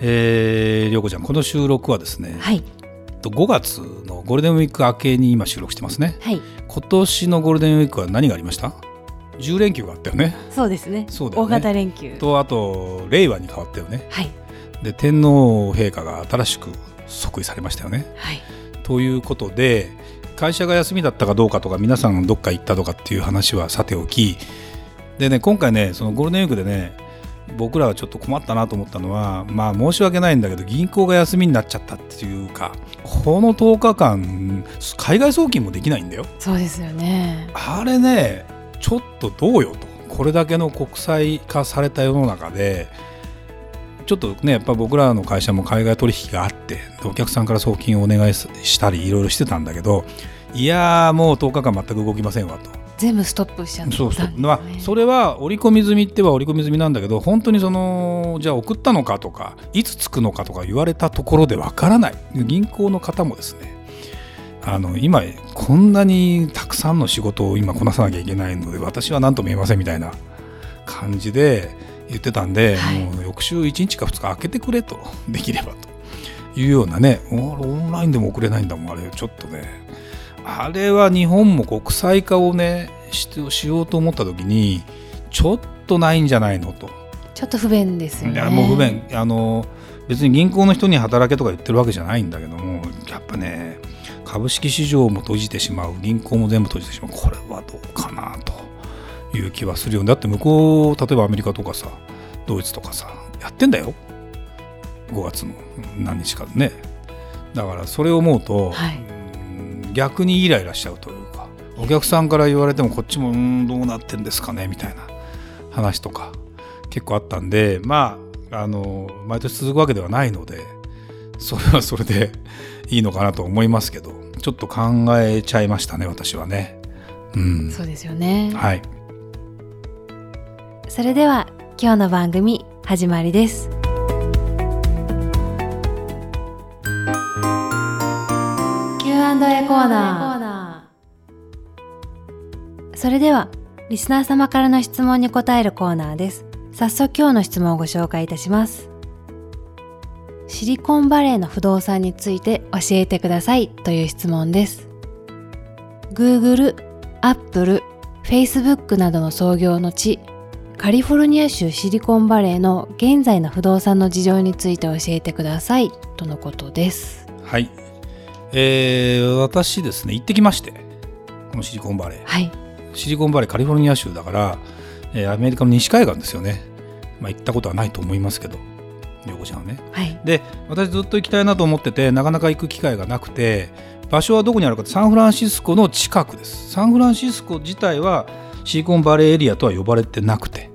えー、りょうこちゃんこの収録はですね、はい。5月のゴールデンウィーク明けに今収録してますね。はい。今年のゴールデンウィークは何がありました？10連休があったよね。そうですね。そうだよね。大型連休。とあと令和に変わったよね。はい。で天皇陛下が新しく即位されましたよね。はい。ということで会社が休みだったかどうかとか皆さんどっか行ったとかっていう話はさておきでね今回ねそのゴールデンウィークでね僕らはちょっと困ったなと思ったのはまあ申し訳ないんだけど銀行が休みになっちゃったっていうかこの10日間海外送金もできないんだよ。そうですよね。あれねちょっとどうよと。これだけの国際化された世の中でちょっとねやっぱ僕らの会社も海外取引があってお客さんから送金をお願いしたりいろいろしてたんだけどいやーもう10日間全く動きませんわと。全部ストップしちゃった。んです、ね、そう。そう、まあ、それは織り込み済みっては織り込み済みなんだけど本当にそのじゃあ送ったのかとかいつ着くのかとか言われたところでわからない。銀行の方もですねあの今こんなにたくさんの仕事を今こなさなきゃいけないので私は何とも言えませんみたいな感じで言ってたんで、はい。もう翌週1日か2日開けてくれとできればと。いうようなねおオンラインでも送れないんだもんあれちょっとねあれは日本も国際化をねししようと思った時にちょっとないんじゃないのと。ちょっと不便ですよね。もう不便。あの別に銀行の人に働けとか言ってるわけじゃないんだけどもやっぱね株式市場も閉じてしまう銀行も全部閉じてしまう。これはどうかなという気はするよだって向こう例えばアメリカとかさドイツとかさやってんだよ。5月の何日かね。だからそれを思うと、はい。うん逆にイライラしちゃうというかお客さんから言われてもこっちもうんどうなってんですかねみたいな話とか結構あったんでまああの毎年続くわけではないのでそれはそれで いいのかなと思いますけどちょっと考えちゃいましたね私はね。うん、そうですよね、はい。それでは今日の番組始まりです Q&A コーナー。それではリスナー様からの質問に答えるコーナーです。早速今日の質問をご紹介いたします。シリコンバレーの不動産について教えてくださいという質問です。Google、Apple、Facebook などの創業の地カリフォルニア州シリコンバレーの現在の不動産の事情について教えてくださいとのことです。はい、えー私ですね行ってきましてこのシリコンバレー。はい。シリコンバレーカリフォルニア州だから、えーアメリカの西海岸ですよね、まあ、行ったことはないと思いますけど横ちゃんはね。はい。で私ずっと行きたいなと思っててなかなか行く機会がなくて場所はどこにあるかってサンフランシスコの近くです。サンフランシスコ自体はシリコンバレーエリアとは呼ばれてなくて、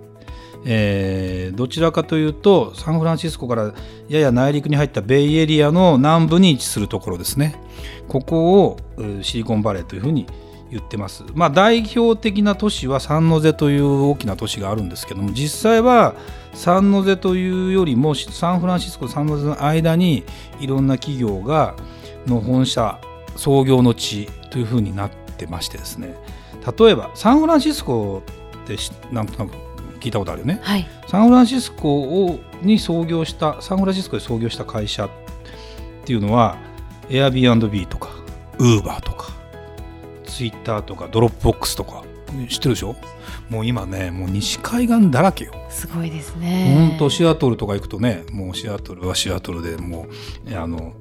えーどちらかというとサンフランシスコからやや内陸に入ったベイエリアの南部に位置するところですね。ここをシリコンバレーというふうに言ってます。まあ代表的な都市はサンノゼという大きな都市があるんですけども実際はサンノゼというよりもサンフランシスコサンノゼの間にいろんな企業がの本社創業の地というふうになってましてですね。例えばサンフランシスコってなんとなく聞いたことあるよねはい。サンフランシスコをに創業したサンフランシスコで創業した会社っていうのは Airbnb とか Uber とか Twitter とか Dropbox とか知ってるでしょ？もう今ねもう西海岸だらけよすごいですね。本当シアトルとか行くとねもうシアトルはシアトルでもうえあの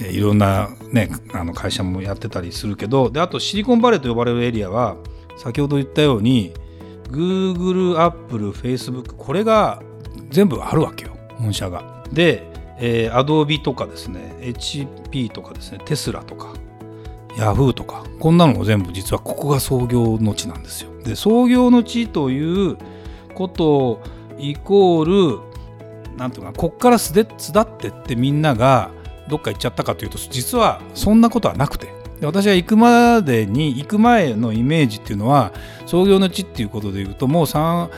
えいろんな、ね、あの会社もやってたりするけどであとシリコンバレーと呼ばれるエリアは先ほど言ったように Google、Apple、Facebook これが全部あるわけよ本社が。で、えー、Adobe とかですね HP とかですねテスラとか Yahoo とかこんなのも全部実はここが創業の地なんですよ。で創業の地ということイコールなんていうかなこっから巣で巣立ってってみんながどっか行っちゃったかというと実はそんなことはなくてで私が行くまでに行く前のイメージっていうのは創業の地っていうことでいうともうあ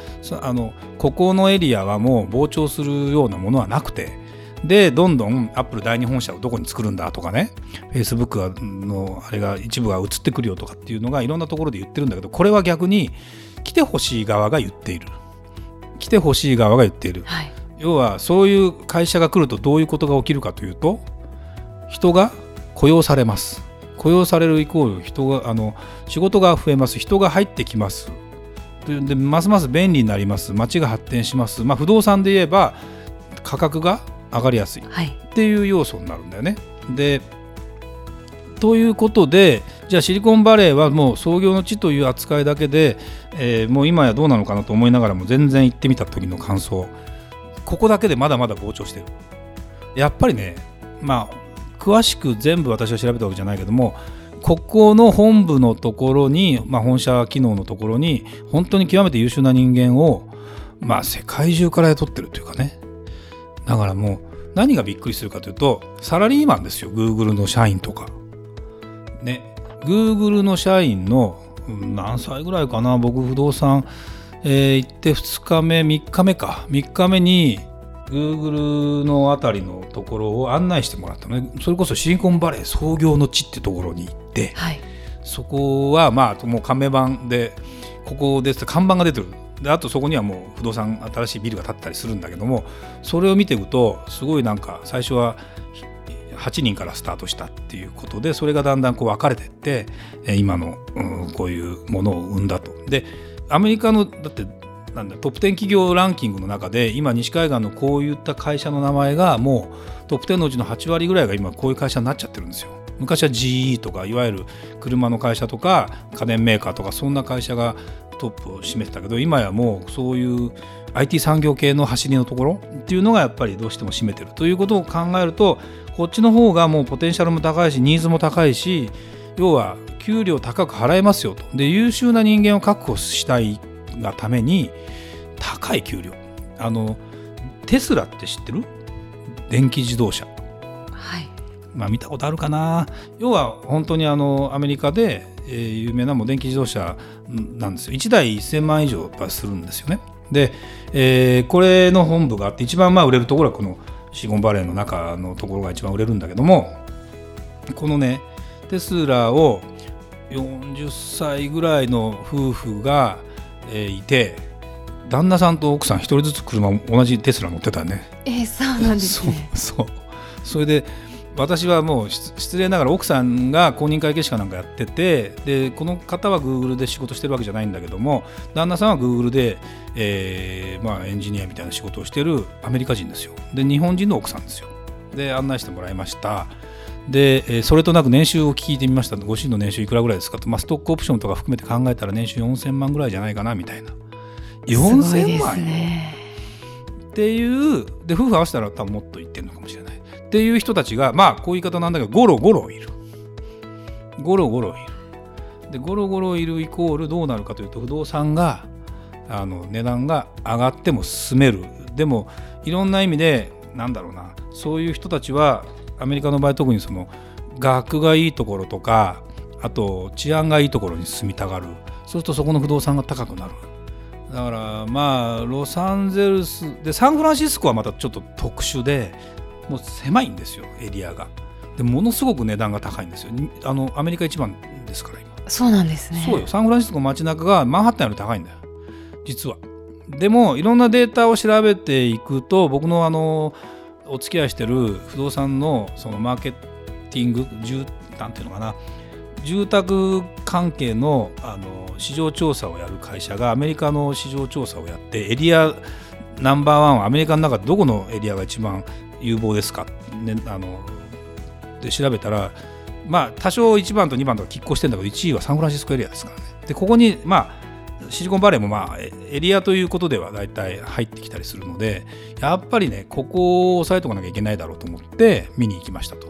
のここのエリアはもう膨張するようなものはなくて。でどんどんアップル第二本社をどこに作るんだとかねフェイスブックのあれが一部が移ってくるよとかっていうのがいろんなところで言ってるんだけどこれは逆に来てほしい側が言っている。来てほしい側が言っている、はい、要はそういう会社が来るとどういうことが起きるかというと人が雇用されます雇用されるイコール人があの仕事が増えます。人が入ってきます。でますます便利になります。街が発展します、まあ、不動産で言えば価格が上がりやすい。っていう要素になるんだよね。はい、でということでじゃあシリコンバレーはもう創業の地という扱いだけで、えー、もう今やどうなのかなと思いながらも全然行ってみた時の感想。ここだけでまだまだ膨張してる。やっぱりねまあ詳しく全部私は調べたわけじゃないけどもここの本部のところに、まあ、本社機能のところに本当に極めて優秀な人間を、まあ、世界中から雇ってるというかね。だからもう何がびっくりするかというとサラリーマンですよ。Google の社員とか。ね。Google の社員の何歳ぐらいかな。僕不動産、えー、行って2日目3日目か。3日目に Google のあたりのところを案内してもらったのね。それこそシリコンバレー創業の地ってところに行って、はい、そこはまあもう看板でここです。看板が出てる。であとそこにはもう不動産新しいビルが建ったりするんだけどもそれを見ていくとすごいなんか最初は8人からスタートしたっていうことでそれがだんだんこう分かれていって今の、うん、こういうものを生んだと。でアメリカのだってなんだトップ10企業ランキングの中で今西海岸のこういった会社の名前がもうトップ10のうちの8割ぐらいが今こういう会社になっちゃってるんですよ。昔は GE とかいわゆる車の会社とか家電メーカーとかそんな会社がトップを占めてたけど今やもうそういう IT 産業系の走りのところっていうのがやっぱりどうしても占めてるということを考えるとこっちの方がもうポテンシャルも高いしニーズも高いし要は給料高く払えますよとで優秀な人間を確保したいがために高い給料。あのテスラって知ってる？電気自動車。はい。まあ見たことあるかな。要は本当にあのアメリカで、えー、有名なもう電気自動車なんですよ。1台1000万以上するんですよね。で、えー、これの本部があって一番まあ売れるところはこのシゴンバレーの中のところが一番売れるんだけどもこのねテスラを40歳ぐらいの夫婦が、えー、いて旦那さんと奥さん一人ずつ車同じテスラ乗ってたね。えー、そうなんですね。そうそれで私はもう失礼ながら奥さんが公認会計士かなんかやっててでこの方はグーグルで仕事してるわけじゃないんだけども旦那さんはグーグルで、えーまあ、エンジニアみたいな仕事をしてるアメリカ人ですよ。で日本人の奥さんですよで案内してもらいました。で、それとなく年収を聞いてみました。ご主人の年収いくらぐらいですかと、まあ、ストックオプションとか含めて考えたら年収4000万ぐらいじゃないかなみたいな。4000万、ね、っていうで夫婦合わせたら多分もっと言ってるのかもしれない。っていう人たちがまあこういう言い方なんだけどゴロゴロいる。ゴロゴロいる。でゴロゴロいるイコールどうなるかというと不動産があの値段が上がっても進める。でもいろんな意味でなんだろうな。そういう人たちはアメリカの場合特にその学がいいところとかあと治安がいいところに住みたがる。そうするとそこの不動産が高くなる。だからまあロサンゼルスでサンフランシスコはまたちょっと特殊でもう狭いんですよエリアが。でものすごく値段が高いんですよ。あのアメリカ一番ですから今。そうなんですね。そうよ。サンフランシスコ街中がマンハッタンより高いんだよ。実はでもいろんなデータを調べていくと僕のあのお付き合いしてる不動産のそのマーケティング住なんていうのかな住宅関係のあの市場調査をやる会社がアメリカの市場調査をやってエリアナンバーワンはアメリカの中でどこのエリアが一番有望ですか、ね、あので調べたらまあ多少1番と2番とか拮抗してるんだけど1位はサンフランシスコエリアですからね。でここにまあシリコンバレーもまあエリアということでは大体入ってきたりするのでやっぱりねここを押さえとかなきゃいけないだろうと思って見に行きましたと。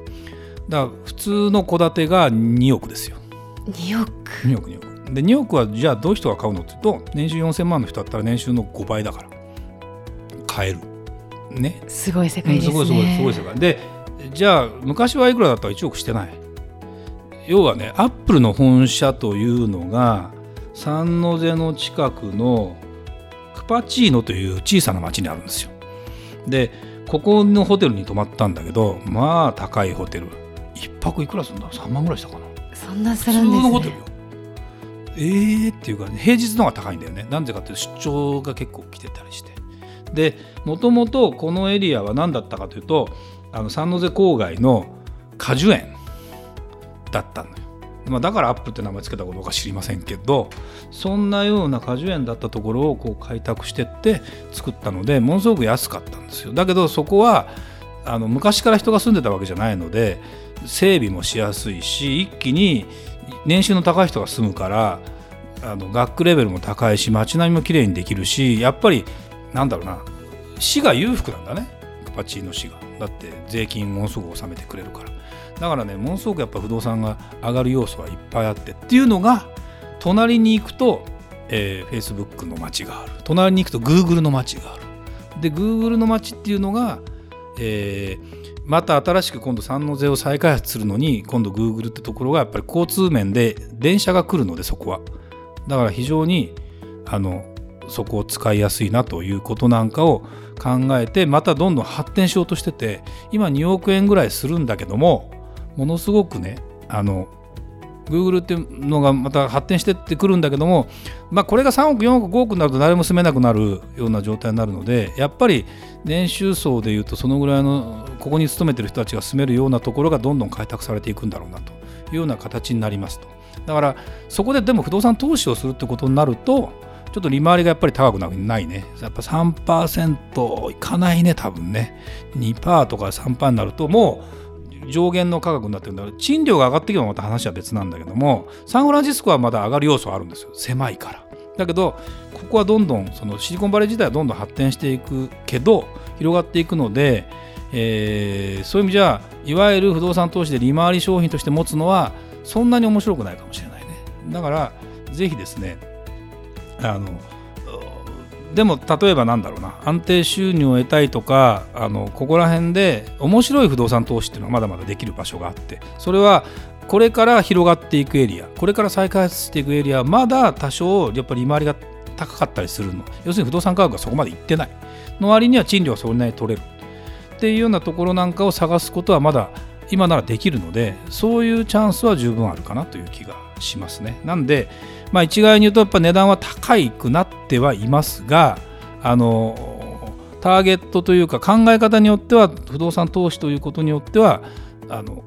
だから普通の戸建てが2億ですよ。2億。2億2億。で2億はじゃあどういう人が買うのって言うと年収4000万の人だったら年収の5倍だから買える。ね。すごい世界ですね、すごいすごいすごい世界。でじゃあ昔はいくらだったら1億してない。要はねアップルの本社というのがサンノゼの近くのクパチーノという小さな町にあるんですよ。でここのホテルに泊まったんだけどまあ高いホテル。一泊いくらするんだ？3万ぐらいしたかな。そんなす普るんです通のホテルねよ。えーっていうか、ね、平日の方が高いんだよね。なんでかっていうと出張が結構来てたりして。でもともとこのエリアは何だったかというとあのサンノゼ郊外の果樹園だったのよ、まあ、だからアップって名前つけたかどうか知りませんけどそんなような果樹園だったところをこう開拓してって作ったのでものすごく安かったんですよ。だけどそこはあの昔から人が住んでたわけじゃないので整備もしやすいし一気に年収の高い人が住むからあの学区レベルも高いし街並みも綺麗にできるしやっぱりなんだろうな市が裕福なんだね。パチーノ市が。だって税金ものすごく納めてくれるから。だからねものすごくやっぱ不動産が上がる要素はいっぱいあってっていうのが隣に行くと、えー、Facebook の街がある。隣に行くと Google の街がある。で Google の街っていうのが、えーまた新しく今度三ノ瀬を再開発するのに今度 Google ってところがやっぱり交通面で電車が来るのでそこは。だから非常にあのそこを使いやすいなということなんかを考えてまたどんどん発展しようとしてて今2億円ぐらいするんだけどもものすごくねあの Google っていうのがまた発展してってくるんだけども、まあ、これが3億4億5億になると誰も住めなくなるような状態になるのでやっぱり年収層でいうとそのぐらいのここに勤めてる人たちが住めるようなところがどんどん開拓されていくんだろうなというような形になりますと。だからそこででも不動産投資をするってことになるとちょっと利回りがやっぱり高くないね。やっぱ3%いかないね多分ね。2%とか3%になるともう上限の価格になってるんだから賃料が上がっていけばまた話は別なんだけどもサンフランシスコはまだ上がる要素はあるんですよ。狭いから。だけどここはどんどんそのシリコンバレー自体はどんどん発展していくけど広がっていくので、えーそういう意味じゃいわゆる不動産投資で利回り商品として持つのはそんなに面白くないかもしれないね。だからぜひですねあのでも例えばなんだろうな。安定収入を得たいとかあのここら辺で面白い不動産投資っていうのはまだまだできる場所があって。それはこれから広がっていくエリア。これから再開発していくエリアはまだ多少やっぱり利回りが高かったりするの。要するに不動産価格がそこまでいってない。の割には賃料はそれなりに取れる。っていうようなところなんかを探すことはまだ今ならできるのでそういうチャンスは十分あるかなという気がしますね。なんでまあ一概に言うとやっぱ値段は高いくなってはいますがあのターゲットというか考え方によっては不動産投資ということによってはあの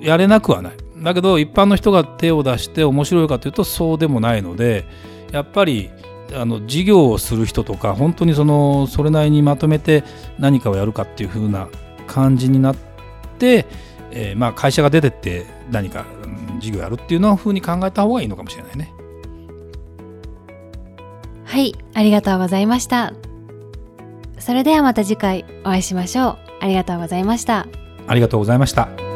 やれなくはない。だけど一般の人が手を出して面白いかというとそうでもないのでやっぱりあの事業をする人とか本当にそのそれなりにまとめて何かをやるかっていう風な感じになって、えーまあ会社が出てって何かうん事業やるっていうのは風に考えた方がいいのかもしれないね。はい、ありがとうございました。それではまた次回お会いしましょう。ありがとうございました。ありがとうございました。